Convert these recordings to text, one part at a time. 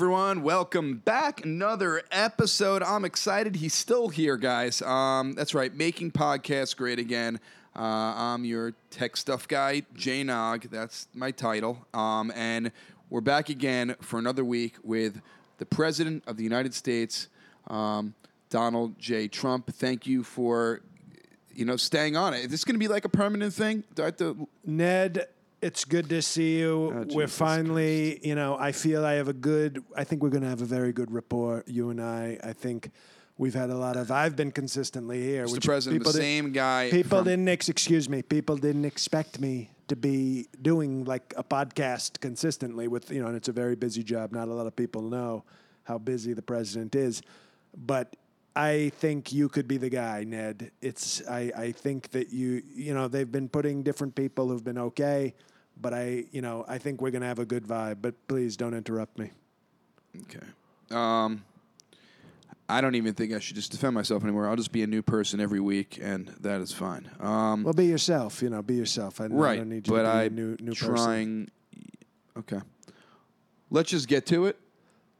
Everyone. Welcome back. Another episode. I'm excited. He's still here, guys. Um, that's right. Making podcasts great again. Uh, I'm your tech stuff guy, Jay Nog. That's my title. Um, and we're back again for another week with the President of the United States, um, Donald J. Trump. Thank you for, you know, staying on it. Is this going to be like a permanent thing? Do I have to Ned, it's good to see you. Oh, we're finally, you know, I feel I have a good, I think we're going to have a very good rapport, you and I. I think we've had a lot of, I've been consistently here. Mr. President, the same guy. People from- didn't, ex- excuse me, people didn't expect me to be doing like a podcast consistently with, you know, and it's a very busy job. Not a lot of people know how busy the president is. But I think you could be the guy, Ned. It's I, I think that you you know, they've been putting different people who've been okay, but I you know, I think we're gonna have a good vibe. But please don't interrupt me. Okay. Um, I don't even think I should just defend myself anymore. I'll just be a new person every week, and that is fine. Um, Well be yourself, you know, be yourself. I, I right, don't need you but to be I a new new person. trying. Okay. Let's just get to it.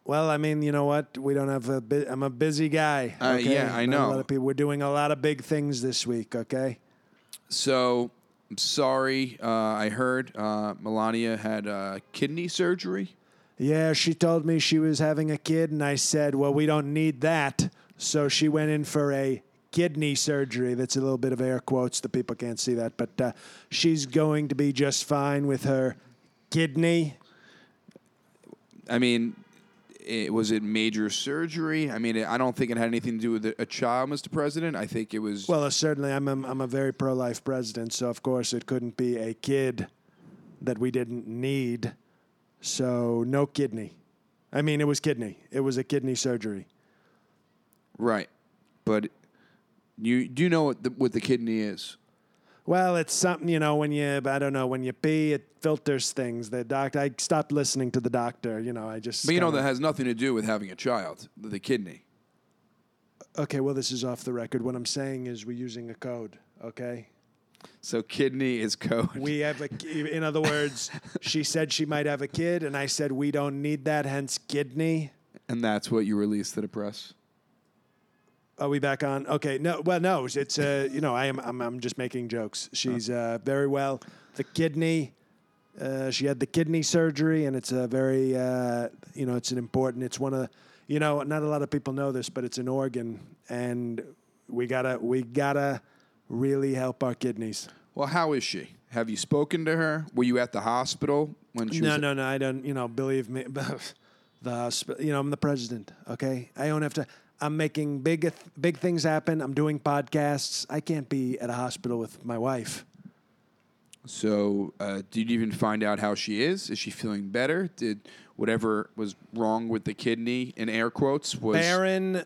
Well, I mean, you know what? We don't have a. Bu- I'm a busy guy. Uh, yeah, I Not know. A lot of people. We're doing a lot of big things this week. Okay. So, I'm sorry. Uh, I heard uh, Melania had uh, kidney surgery. Yeah, she told me she was having a kid, and I said, "Well, we don't need that." So she went in for a kidney surgery. That's a little bit of air quotes. The people can't see that, but uh, she's going to be just fine with her kidney. I mean, it, was it major surgery? I mean, I don't think it had anything to do with a child, Mr. President. I think it was. Well, uh, certainly, I'm a, I'm a very pro-life president, so of course it couldn't be a kid that we didn't need. So no kidney. I mean, it was kidney. It was a kidney surgery. right, but you do you know what the, what the kidney is? Well, it's something you know when you I don't know when you pee, it filters things. The doctor, I stopped listening to the doctor. You know, I just. But you know that has nothing to do with having a child. The kidney. Okay, well, this is off the record. What I'm saying is we're using a code. Okay, So kidney is code. we have a. In other words, she said she might have a kid, and I said we don't need that. Hence, kidney. and that's what you released to the press. Are we back on? Okay, no. Well, no. It's uh, you know, I am. I'm, I'm just making jokes. She's uh, very well. The kidney. Uh, she had the kidney surgery, and it's a very, uh, you know, it's an important. It's one of, you know, not a lot of people know this, but it's an organ, and we gotta, we gotta really help our kidneys. Well, how is she? Have you spoken to her? Were you at the hospital when she No, was? no, no. I don't. You know, believe me. the hosp- you know, I'm the president. Okay, I don't have to. I'm making big, big things happen. I'm doing podcasts. I can't be at a hospital with my wife. So, uh, did you even find out how she is? Is she feeling better? Did whatever was wrong with the kidney, in air quotes, was Barron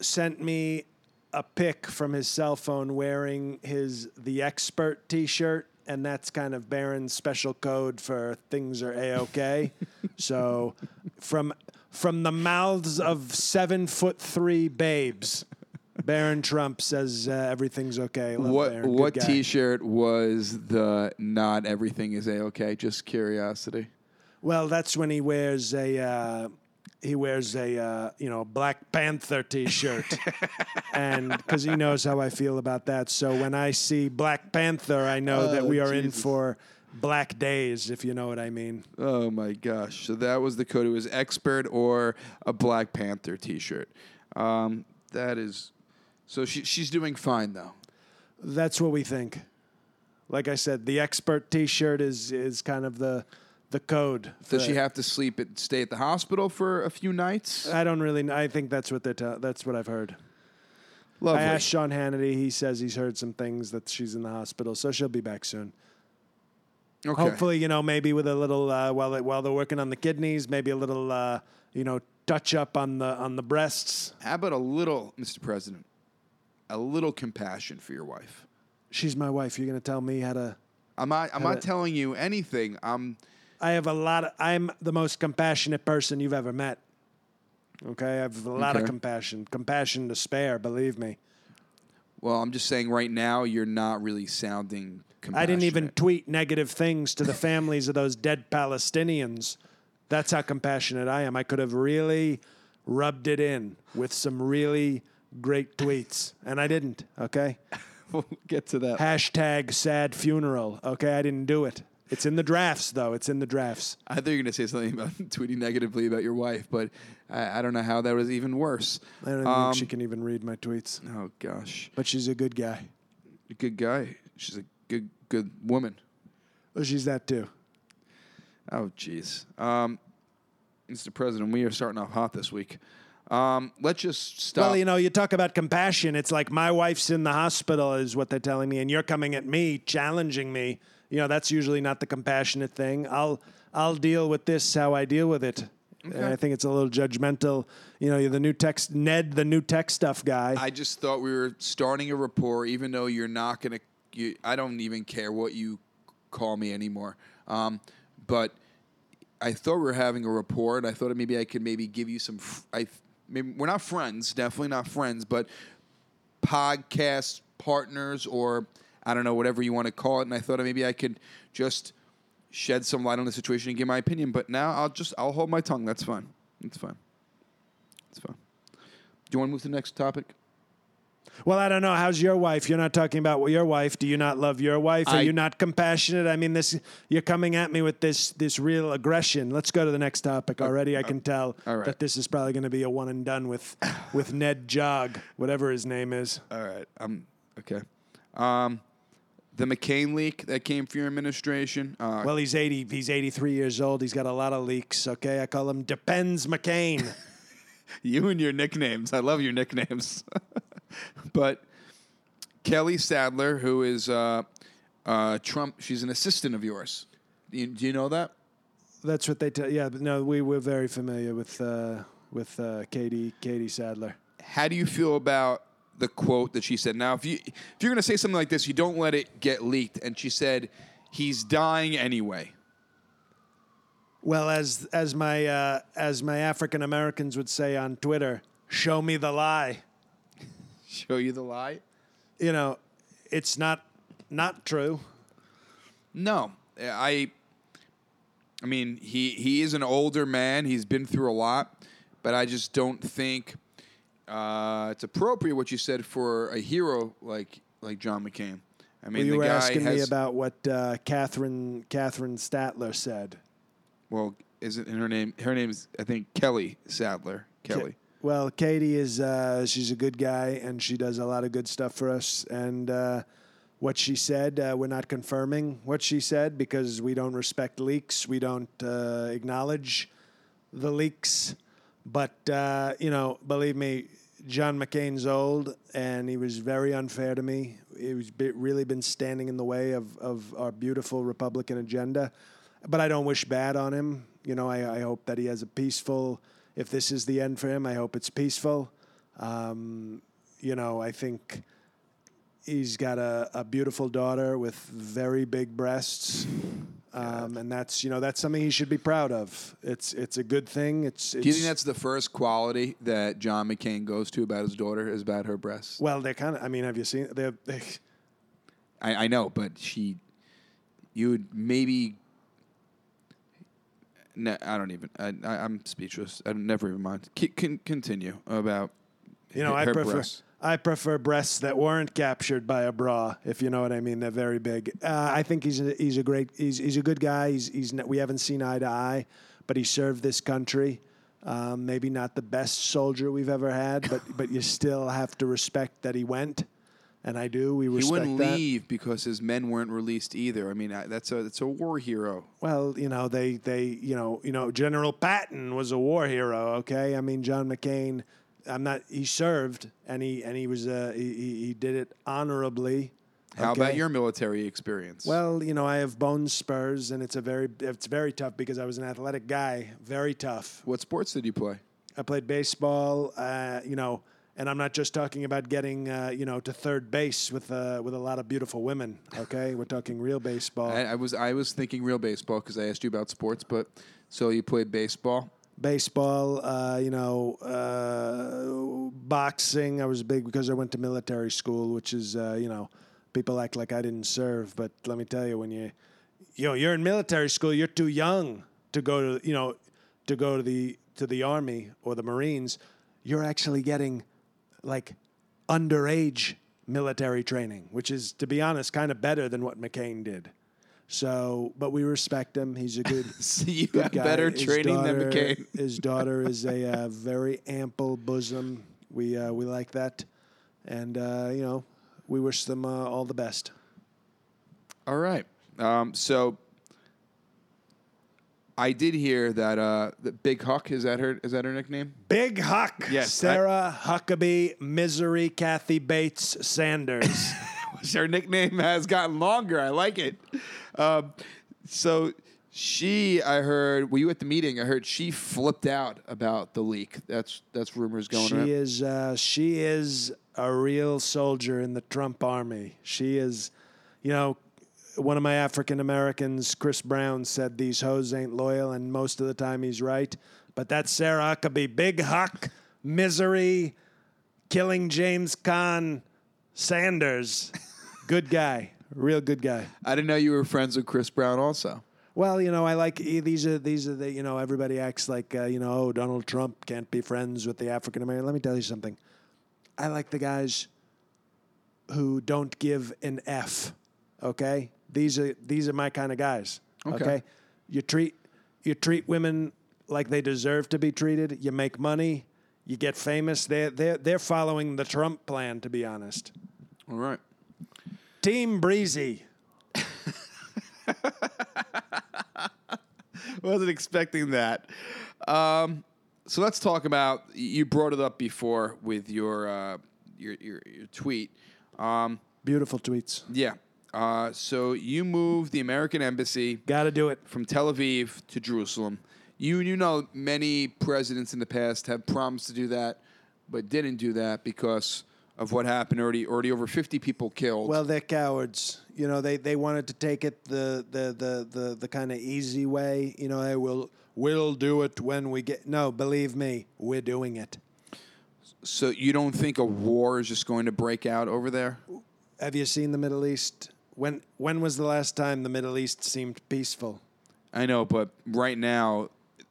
sent me a pic from his cell phone wearing his the expert T-shirt, and that's kind of Barron's special code for things are a okay. so, from from the mouths of seven foot three babes, Barron Trump says uh, everything's okay. Love what? Barron. Good What. T-shirt was the "Not everything is a okay"? Just curiosity. Well, that's when he wears a uh, he wears a uh, you know Black Panther T-shirt, and because he knows how I feel about that. So when I see Black Panther, I know that Oh, we are in for black days, if you know what I mean. Oh my gosh! So that was the code. It was expert or a Black Panther T-shirt. Um, that is. So she she's doing fine though. That's what we think. Like I said, the expert T-shirt is is kind of the the code. Does she have to sleep at stay at the hospital for a few nights? I don't really. I think that's what they're. T- that's what I've heard. Lovely. I asked Sean Hannity. He says he's heard some things that she's in the hospital, so she'll be back soon. Okay. Hopefully, you know, maybe with a little uh, while they, while they're working on the kidneys, maybe a little, uh, you know, touch up on the on the breasts. How about a little, Mr. President, a little compassion for your wife? She's my wife. You're gonna tell me how to. I'm not. I'm not about- telling you anything. I'm. I have a lot. Of, I'm the most compassionate person you've ever met. Okay, I have a lot of compassion, compassion to spare. Believe me. Well, I'm just saying right now you're not really sounding. Compassionate. I didn't even tweet negative things to the families of those dead Palestinians That's how compassionate I am. I could have really rubbed it in with some really great tweets, and I didn't. Okay. we'll get to that. Hashtag sad funeral. Okay, I didn't do it. It's in the drafts, though. It's in the drafts. I thought you were going to say something about tweeting negatively about your wife, but I, I don't know how that was even worse. I don't Um, think she can even read my tweets, Oh gosh, but she's a good guy. a good guy. She's a good good woman. Well, she's that too. Oh jeez, um, Mr. President, we are starting off hot this week. Um, let's just stop. Well, you know, you talk about compassion. It's like my wife's in the hospital, is what they're telling me, and you're coming at me, challenging me. You know, that's usually not the compassionate thing. I'll I'll deal with this how I deal with it. And I think it's a little judgmental. You know, you're the new text Ned, the new tech stuff guy. I just thought we were starting a rapport, even though you're not gonna. You, I don't even care what you call me anymore. Um, but I thought we were having a rapport, and I thought maybe I could maybe give you some. f- I maybe we're not friends, definitely not friends, but podcast partners, or I don't know, whatever you want to call it. And I thought maybe I could just shed some light on the situation and give my opinion. But now I'll just I'll hold my tongue. That's fine. That's fine. That's fine. Do you want to move to the next topic? well, I don't know. How's your wife? You're not talking about your wife. Do you not love your wife? Are I- you not compassionate? I mean, this you're coming at me with this this real aggression. Let's go to the next topic already. I can tell all right. that this is probably going to be a one and done with with Ned Jog, whatever his name is. All right. Um. Okay. Um, the McCain leak that came from your administration. Uh, Well, he's 80. He's 83 years old. He's got a lot of leaks. Okay, I call him Depends McCain. you and your nicknames. I love your nicknames. but Kelly Sadler, who is uh, uh, Trump, she's an assistant of yours. Do you, do you know that? That's what they tell. Yeah, but no, we we're very familiar with uh, with uh, Katie Katie Sadler. How do you feel about the quote that she said? Now, if you if you're going to say something like this, you don't let it get leaked. And she said, "He's dying anyway." Well, as as my uh, as my African Americans would say on Twitter, show me the lie. Show you the lie. You know, it's not not true. No, I. I mean, he he is an older man. He's been through a lot, but I just don't think uh, it's appropriate what you said for a hero like like John McCain. I mean, Well, you were asking has me about what uh, Catherine Catherine Statler said. well, isn't her name? Her name is I think Kelly Sadler. Kelly. Well, Katie is uh, she's a good guy and she does a lot of good stuff for us. And uh, what she said, uh, we're not confirming what she said because we don't respect leaks. We don't uh, acknowledge the leaks. But uh, you know, believe me, John McCain's old and he was very unfair to me. He was be- really been standing in the way of, of our beautiful Republican agenda. But I don't wish bad on him. You know, I, I hope that he has a peaceful. If this is the end for him, I hope it's peaceful. Um, you know, I think he's got a, a beautiful daughter with very big breasts. Um, and that's you know that's something he should be proud of. It's it's a good thing. It's, it's Do you think that's the first quality that John McCain goes to about his daughter is about her breasts? well? They're kind of. I mean, have you seen? They're, they I, I know, but she, you would maybe. No, I don't even. I, I, I'm speechless. I never even mind. C- con, continue about. you know, her I prefer breasts. I prefer breasts that weren't captured by a bra. If you know what I mean, they're very big. Uh, I think he's a, he's a great he's he's a good guy. He's he's we haven't seen eye to eye, but he served this country. Um, maybe not the best soldier we've ever had, but but you still have to respect that he went, and I do. We respect He wouldn't that. leave because his men weren't released either. I mean, I, that's a that's a war hero. Well, you know, they they you know you know General Patton was a war hero. Okay, I mean John McCain. I'm not. He served and he and he was uh, he, he did it honorably. How okay? about your military experience? Well, you know, I have bone spurs, and it's a very it's very tough because I was an athletic guy. Very tough. what sports did you play? I played baseball. Uh, you know, and I'm not just talking about getting uh, you know to third base with uh, with a lot of beautiful women. Okay, we're talking real baseball. I, I was I was thinking real baseball because I asked you about sports, but so you played baseball. Baseball, uh, you know, uh, boxing. I was big because I went to military school, which is, uh, you know, people act like I didn't serve, but let me tell you, when you, know, you're in military school, you're too young to go to, you know, to go to the to the army or the Marines, you're actually getting like underage military training, which is, to be honest, kind of better than what McCain did. So, but we respect him. He's a good, So you good have guy. better His training than daughter- McCain. His daughter is a uh, very ample bosom. We uh, we like that, and uh, you know, we wish them uh, all the best. All right. Um, so I did hear that uh, the Big Huck is that her is that her nickname? Big Huck, Yes, I- Sarah Huckabee, Misery, Kathy Bates, Sanders. her nickname has gotten longer. I like it. Um, so she, I heard. Were you at the meeting? I heard she flipped out about the leak. That's that's rumors going she around. is uh, she is a real soldier in the Trump army. She is, you know, one of my African Americans, Chris Brown, said these hoes ain't loyal, and most of the time he's right. But that's Sarah Huckabee, Big Huck, Misery, killing James Caan, Sanders, good guy, real good guy. I didn't know you were friends with Chris Brown. Also, Well, you know, I like eh, these are these are the you know everybody acts like uh, you know oh Donald Trump can't be friends with the African American. Let me tell you something. I like the guys who don't give an F. Okay, these are these are my kind of guys. Okay. Okay, you treat you treat women like they deserve to be treated. You make money. You get famous. They they they're following the Trump plan. To be honest, all right. Team Breezy. Wasn't expecting that. Um, so let's talk about. You brought it up before with your uh, your, your your tweet. Um, Beautiful tweets. yeah. Uh, so you moved the American embassy Got to do it. from Tel Aviv to Jerusalem. You you know many presidents in the past have promised to do that, but didn't do that because of what happened. Already already over fifty people killed. Well, they're cowards. You know, they, they wanted to take it the the the the, the kind of easy way. You know, they will we'll do it when we get. No, believe me, we're doing it. so you don't think a war is just going to break out over there? Have you seen the Middle East? When when was the last time the Middle East seemed peaceful? I know, but right now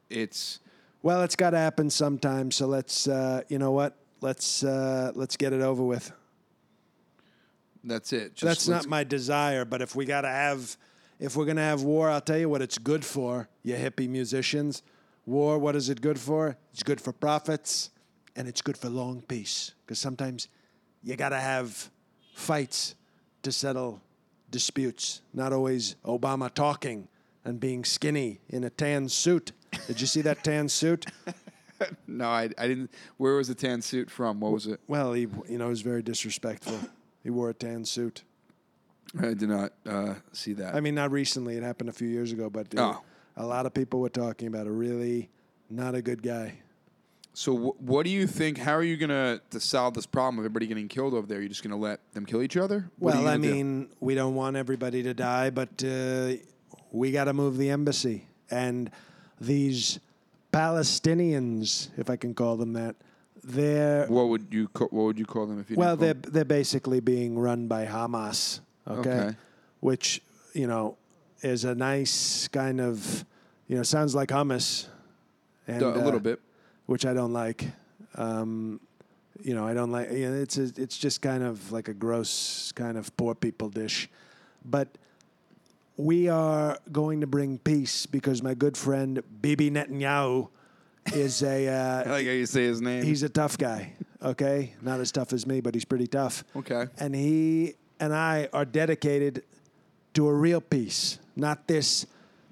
it's Well, it's got to happen sometime. So let's uh, you know what? Let's uh, let's get it over with. that's it. Just That's not my desire, but if we got to have, if we're gonna have war, I'll tell you what it's good for. You hippie musicians, war. What is it good for? It's good for profits, and it's good for long peace. Because sometimes you got to have fights to settle disputes. Not always Obama talking and being skinny in a tan suit. Did you see that tan suit? No, I, I didn't. Where was the tan suit from? What was it? Well, he you know he was very disrespectful. He wore a tan suit. I did not uh, see that. I mean, not recently. It happened a few years ago, but uh, Oh. a lot of people were talking about a really not a good guy. so, wh- what do you think? How are you gonna solve this problem of everybody getting killed over there? You're just gonna let them kill each other? What well, I gonna do? mean, we don't want everybody to die, but uh, we got to move the embassy. And these Palestinians, if I can call them that, they're what would you ca- what would you call them if you? well, they're didn't they're basically being run by Hamas. Okay? Okay. which you know is a nice kind of you know sounds like hummus. And, a little uh, bit? which I don't like. Um, you know, I don't like. You know, it's a, it's just kind of like a gross kind of poor people dish, but we are going to bring peace because my good friend Bibi Netanyahu is a I uh, like how you say his name. he's a tough guy. Okay, not as tough as me, but he's pretty tough. okay. And he and I are dedicated to a real peace, not this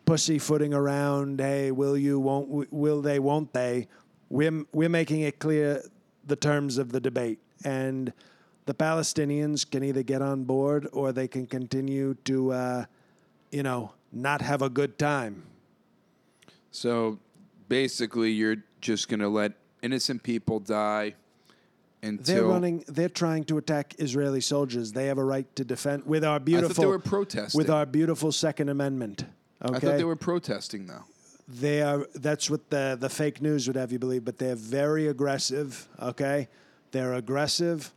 pussyfooting around. Hey, will you? Won't? Will they? Won't they? We're we're making it clear the terms of the debate, and the Palestinians can either get on board or they can continue to, uh, you know, not have a good time. So basically, you're just gonna let innocent people die until They're running. They're trying to attack Israeli soldiers. They have a right to defend with our beautiful. were protesting. With our beautiful Second Amendment. Okay. I thought they were protesting though. They are. That's what the the fake news would have you believe. But they're very aggressive. Okay, they're aggressive.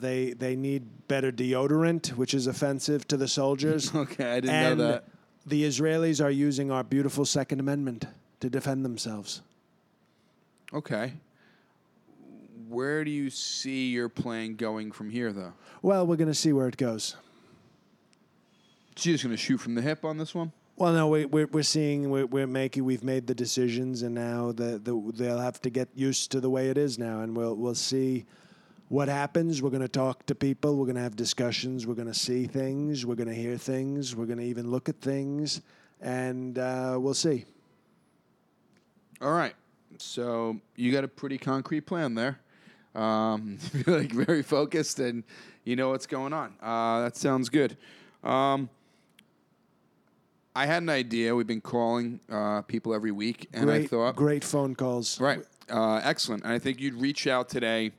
They they need better deodorant, which is offensive to the soldiers. Okay, I didn't and know that. the Israelis are using our beautiful Second Amendment to defend themselves. Okay. Where do you see your plan going from here, though? Well, we're going to see where it goes. So you're just going to shoot from the hip on this one? Well, no, we, we're we're seeing we're, we're making we've made the decisions, and now the, the they'll have to get used to the way it is now, and we'll we'll see what happens. We're going to talk to people. We're going to have discussions. We're going to see things. We're going to hear things. We're going to even look at things, and uh, we'll see. All right. So you got a pretty concrete plan there. Um, like very focused and you know what's going on. Uh, that sounds good. Um, I had an idea. We've been calling uh, people every week, and great, I thought, great phone calls. right, uh, excellent. And I think you'd reach out today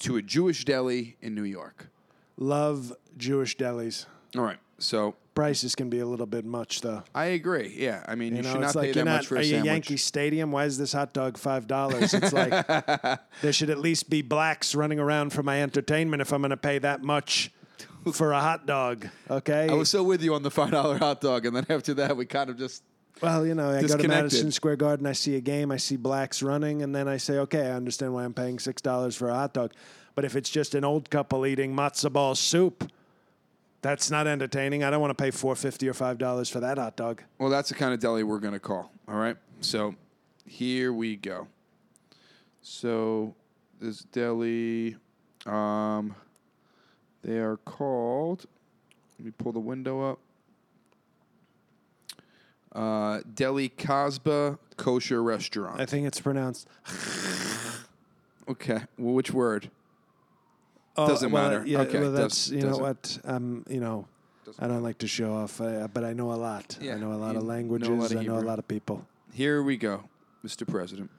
to a Jewish deli in New York. Love Jewish delis. All right. So Prices can be a little bit much, though. I agree. Yeah. I mean, you, You know, should not it's pay like that not. much for Are a you sandwich. Yankee Stadium? Why is this hot dog five dollars? It's like there should at least be blacks running around for my entertainment if I'm going to pay that much for a hot dog. Okay. I was so with you on the five dollar hot dog, and then after that, we kind of just well, you know, I go to. Madison Square Garden, I see a game, I see blacks running, and then I say, okay, I understand why I'm paying six dollars for a hot dog. But if it's just an old couple eating matzo ball soup, that's not entertaining. I don't want to pay four fifty or five dollars for that hot dog. Well, that's the kind of deli we're going to call. All right. So here we go. So this deli, um, they are called. Let me pull the window up. Uh, deli Kasbah Kosher Restaurant. I think it's pronounced. okay. Well, which word? Oh, Doesn't well, matter. Yeah, Okay, well, does- that's you know doesn't- what. Um, you know, Doesn't I don't like to show off, uh, but I know a lot. Yeah, I know a lot you of know a lot languages. of I know a Hebrew. lot of people. Here we go, Mr. President.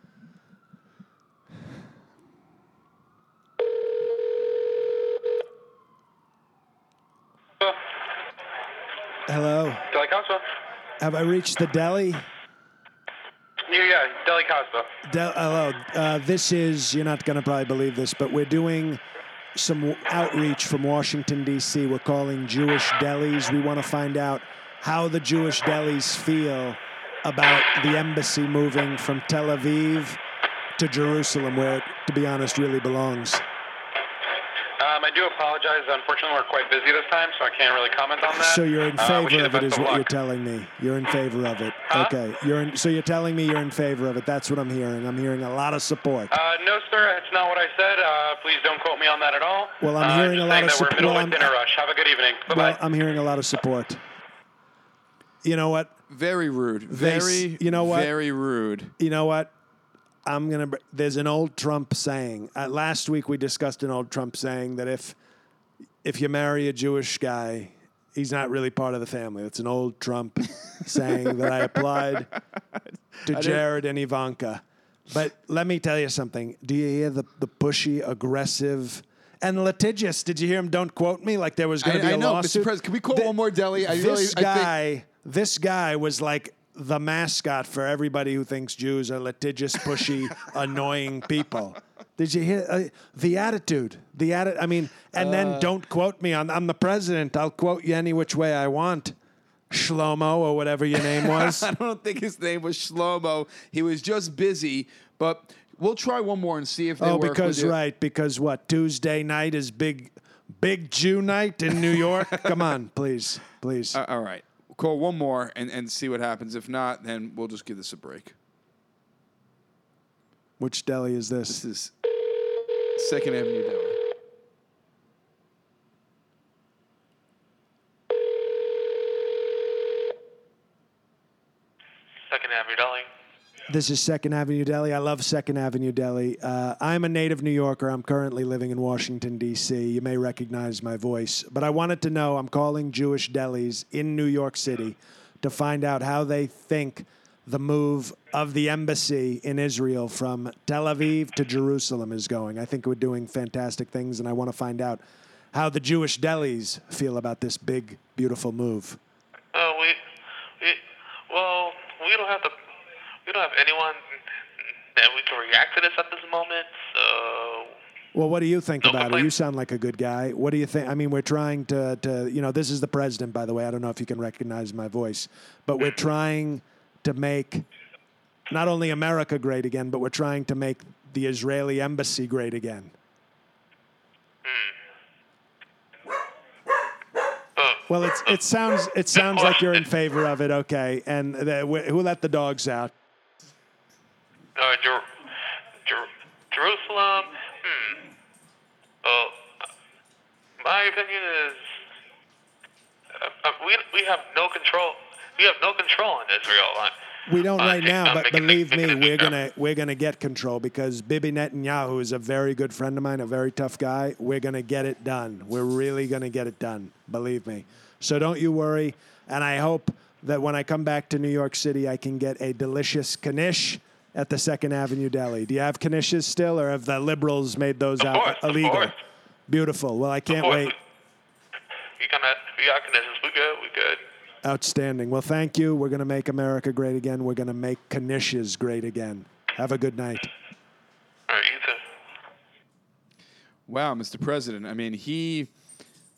Hello, Deli Cosmo? Have I reached the deli? Yeah, yeah, Deli Cosmo. Del- hello, uh, this is. You're not gonna probably believe this, but we're doing some w- outreach from Washington D.C. We're calling Jewish delis. We want to find out how the Jewish delis feel about the embassy moving from Tel Aviv to Jerusalem, where it, to be honest, really belongs. Um, I do apologize. Unfortunately, we're quite busy this time, so I can't really comment on that. So you're in Uh, wish you favor the of it, is best is of what you're telling me. You're in favor of it. Huh? Okay. You're in, so you're telling me you're in favor of it. That's what I'm hearing. I'm hearing a lot of support. Uh, no, sir, that's not what I said. Uh, please don't quote me on that at all. Well, I'm uh, hearing just a lot of that we're supp- middle well, I'm- dinner rush. Have a good evening. Bye bye. well, I'm hearing a lot of support. You know what? Very rude. They Very. you know what? Very rude. You know what? I'm gonna. br- There's an old Trump saying. Uh, last week we discussed an old Trump saying that if if you marry a Jewish guy, he's not really part of the family. That's an old Trump saying that I applied to Jared and Ivanka. But let me tell you something. Do you hear the the pushy, aggressive? And litigious. Did you hear him? Don't quote me. Like there was going to be a I know, Mr. lawsuit. President, can we quote Th- one more deli? I this really- I think- guy, this guy was like the mascot for everybody who thinks Jews are litigious, pushy, annoying people. Did you hear uh, the attitude? The atti- I mean, and Uh. then don't quote me on. I'm the president. I'll quote you any which way I want. Shlomo or whatever your name was. I don't think his name was Shlomo. He was just busy, but we'll try one more and see if they oh, work because with you. right, because what Tuesday night is big, big Jew night in New York. Come on, please, please. Uh, all right. We'll call one more and, and see what happens. If not, then we'll just give this a break. Which deli is this? This is Second Avenue Deli. Second Avenue Deli. This is Second Avenue Deli. I love Second Avenue Deli. Uh, I'm a native New Yorker. I'm currently living in Washington, D.C. You may recognize my voice. But I wanted to know I'm calling Jewish delis in New York City to find out how they think the move of the embassy in Israel from Tel Aviv to Jerusalem is going. I think we're doing fantastic things, and I want to find out how the Jewish delis feel about this big, beautiful move. Uh, we, we, well, we don't have to, we don't have anyone that we can react to this at this moment. So, Well, what do you think No about it? You sound like a good guy. What do you think? I mean, we're trying to, to, you know, this is the president, by the way. I don't know if you can recognize my voice, but we're trying to make not only America great again, but we're trying to make the Israeli embassy great again. Hmm. Well, it's, it sounds it sounds like you're in favor of it. Okay, and the, who let the dogs out? Uh, Jer- Jer- Jerusalem. Hmm. Well, my opinion is uh, uh, we we have no control. We have no control in Israel. On, We don't right making- now, but making- believe making me, we're gonna we're gonna get control because Bibi Netanyahu is a very good friend of mine, a very tough guy. We're gonna get it done. We're really gonna get it done. Believe me. So don't you worry. And I hope that when I come back to New York City, I can get a delicious knish at the Second Avenue Deli. Do you have knishes still, or have the liberals made those Of out course, illegal? course. Beautiful. Well, I can't wait. We gonna we got conditions. We good. We good. Outstanding. Well, thank you. We're going to make America great again. We're going to make knishes great again. Have a good night. All right, you too. Wow, Mr. President. I mean, he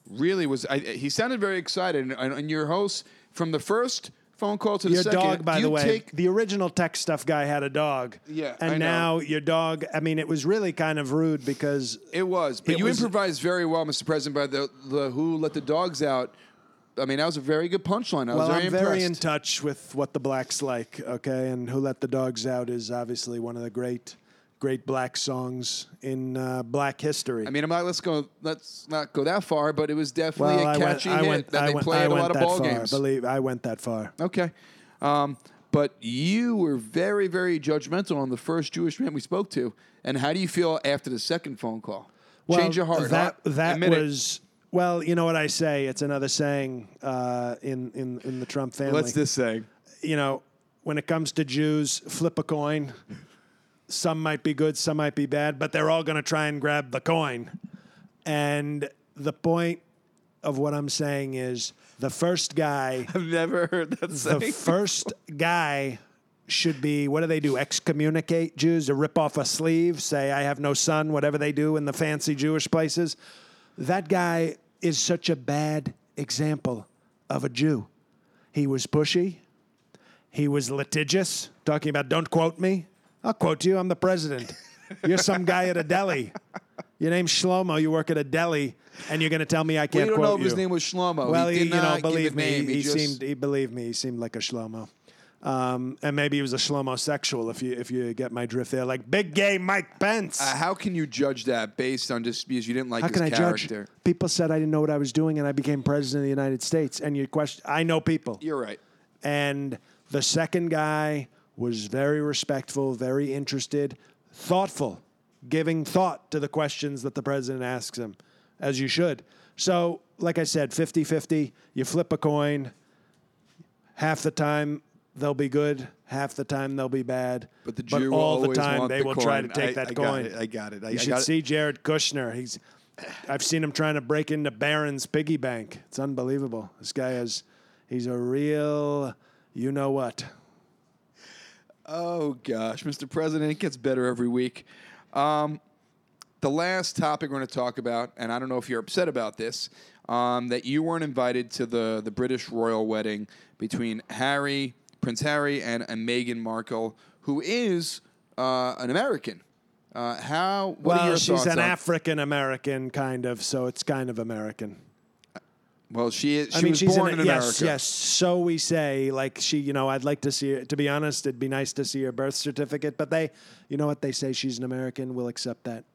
really was. I, he sounded very excited. And, and your host, from the first phone call to the Your second, dog, by do the way, take- the original tech stuff guy had a dog. Yeah, and I know. now your dog. I mean, it was really kind of rude because It was, but It you was- improvised very well, Mr. President. By the the who let the dogs out. I mean, that was a very good punchline. I was well, very I'm very in touch with what the blacks like. Okay, and who let the dogs out is obviously one of the great, great black songs in uh, black history. I mean, I'm not. Let's go. Let's not go that far, but it was definitely well, a I catchy I hit went, that I they went, play I at a went lot of ball far. games. Believe I went that far. Okay. Um, but you were very, very judgmental on the first Jewish man we spoke to. And how do you feel after the second phone call? Change your heart. That huh? that Admit it. was well. You know what I say? It's another saying uh, in in in the Trump family. What's this saying? you know, when it comes to Jews, flip a coin. Some might be good, some might be bad, but they're all going to try and grab the coin. And the point of what I'm saying is the first guy, I've never heard that the saying. first guy should be what do they do? Excommunicate Jews to rip off a sleeve, say, I have no son, whatever they do in the fancy Jewish places. That guy is such a bad example of a Jew. He was pushy. He was litigious, talking about, don't quote me. I'll quote you. I'm the president. You're some guy at a deli. Your name's Shlomo. You work at a deli, and you're going to tell me I can't you don't know if you. his name was Shlomo. Well, he he, did you know, not believe me, name. he, he just- seemed. He believed me. He seemed like a shlomo, um, and maybe he was a shlomo sexual. If you if you get my drift there, like big gay Mike Pence. Uh, how can you judge that based on just because you didn't like how his can I character? judge? People said I didn't know what I was doing, and I became president of the United States. And you question, I know people. You're right. And the second guy was very respectful, very interested, thoughtful, giving thought to the questions that the president asks him, as you should. So, like I said, 50 50, you flip a coin. Half the time they'll be good, half the time they'll be bad. But the Jew will all the time they the will try to take I- that I got coin. it. I got it. I- you I should got it. see Jared Kushner. He's I've seen him trying to break into Barron's piggy bank. It's unbelievable. This guy is he's a real you know what. Oh gosh, Mr. President, it gets better every week. Um, the last topic we're going to talk about, and I don't know if you're upset about this, um, that you weren't invited to the the British royal wedding between Harry, Prince Harry, and, and Meghan Markle, who is uh, an American. Uh, how? Well, she's an? African American kind of, so it's kind of American. Well, she is. She I mean, was she's born in yes, America. yes. So we say, like she, you know, I'd like to see her. To be honest, it'd be nice to see her birth certificate, but they, you know what they say, she's an American. We'll accept that.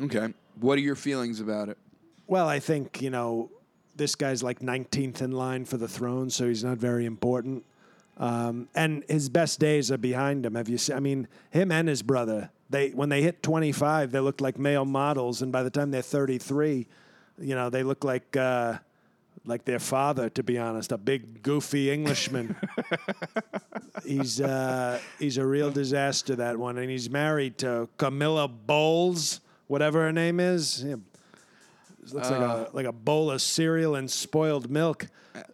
Okay. What are your feelings about it? Well, I think you know this guy's like 19th in line for the throne, so he's not very important. Um, and his best days are behind him. Have you seen? I mean, him and his brother. They when they hit 25, they look like male models, and by the time they're 33, you know, they look like uh, like their father. To be honest, a big goofy Englishman. he's uh, he's a real disaster that one, and he's married to Camilla Bowles, whatever her name is. Yeah. Looks like a like a bowl of cereal and spoiled milk.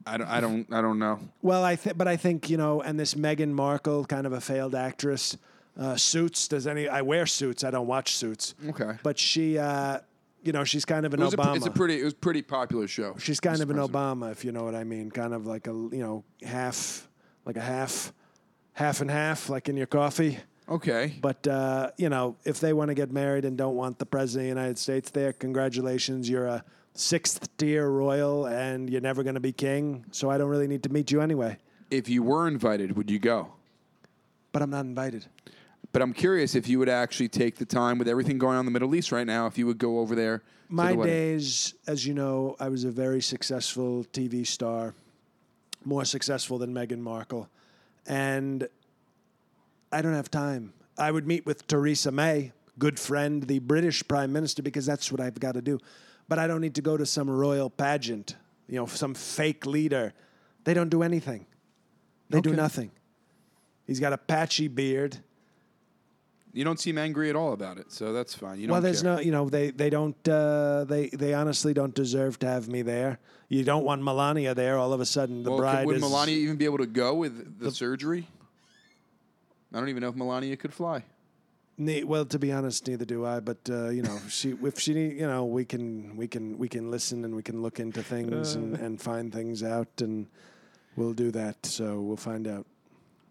I don't. I don't. I don't know. Well, I think, but I think you know, and this Meghan Markle, kind of a failed actress. Uh, suits. Does any? I wear suits. I don't watch Suits. Okay. But she, uh, you know, she's kind of an It was a, Obama. it's a pretty. It was a pretty popular show. she's kind of an Obama, if you know what I mean. Kind of like a you know half, like a half, half and half, like in your coffee. Okay. But uh, you know, if they want to get married and don't want the president of the United States there, congratulations, you're a sixth tier royal, and you're never going to be king. So I don't really need to meet you anyway. If you were invited, would you go? But I'm not invited. But I'm curious if you would actually take the time with everything going on in the Middle East right now, if you would go over there. My the days, as you know, I was a very successful TV star, more successful than Meghan Markle. And I don't have time. I would meet with Theresa May, good friend, the British Prime Minister, because that's what I've got to do. But I don't need to go to some royal pageant, you know, some fake leader. They don't do anything, they do nothing. He's got a patchy beard. You don't seem angry at all about it, so that's fine. You don't Well, there's care. no, you know, they they don't, uh, they they honestly don't deserve to have me there. You don't want Melania there. All of a sudden, the Well, could- bride would is. Melania even be able to go with the, surgery? I don't even know if Melania could fly. Ne- well, to be honest, neither do I. But uh, you know, she if she, need- you know, we can we can we can listen and we can look into things and, Uh. and find things out, and we'll do that. So we'll find out.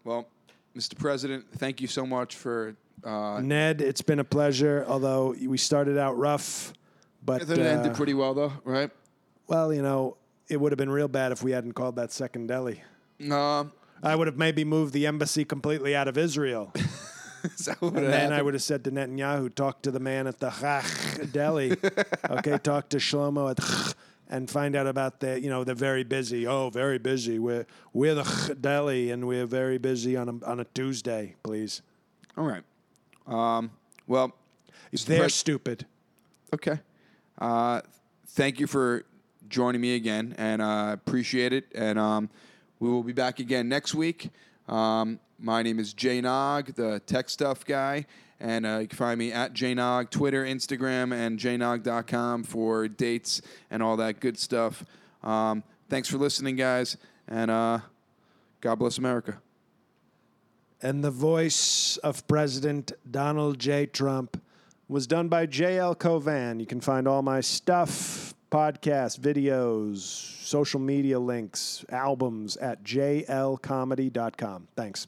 Well, Mr. President, thank you so much for. Uh, Ned, it's been a pleasure. Although we started out rough, but I thought it ended pretty well, though, right? well. You know, it would have been real bad if we hadn't called that second deli. Um, I would have maybe moved the embassy completely out of Israel. is that what And then I would have said to Netanyahu, talk to the man at the Chach deli. okay, talk to Shlomo at Chach and find out about the, you know, they're very busy. Oh, very busy. We're, we're the Chach deli and we're very busy on a, on a Tuesday, please. All right. Um, well, Mr. They're Pres- stupid. Okay. Uh, thank you for joining me again, and I uh, appreciate it. And um, we will be back again next week. Um, my name is Jay Nog, the tech stuff guy, and uh, you can find me at jnog, Twitter, Instagram, and jnog.com for dates and all that good stuff. Um, thanks for listening, guys, and uh, God bless America. And the voice of President Donald J. Trump was done by J.L. Covan. You can find all my stuff, podcasts, videos, social media links, albums at jlcomedy.com. Thanks.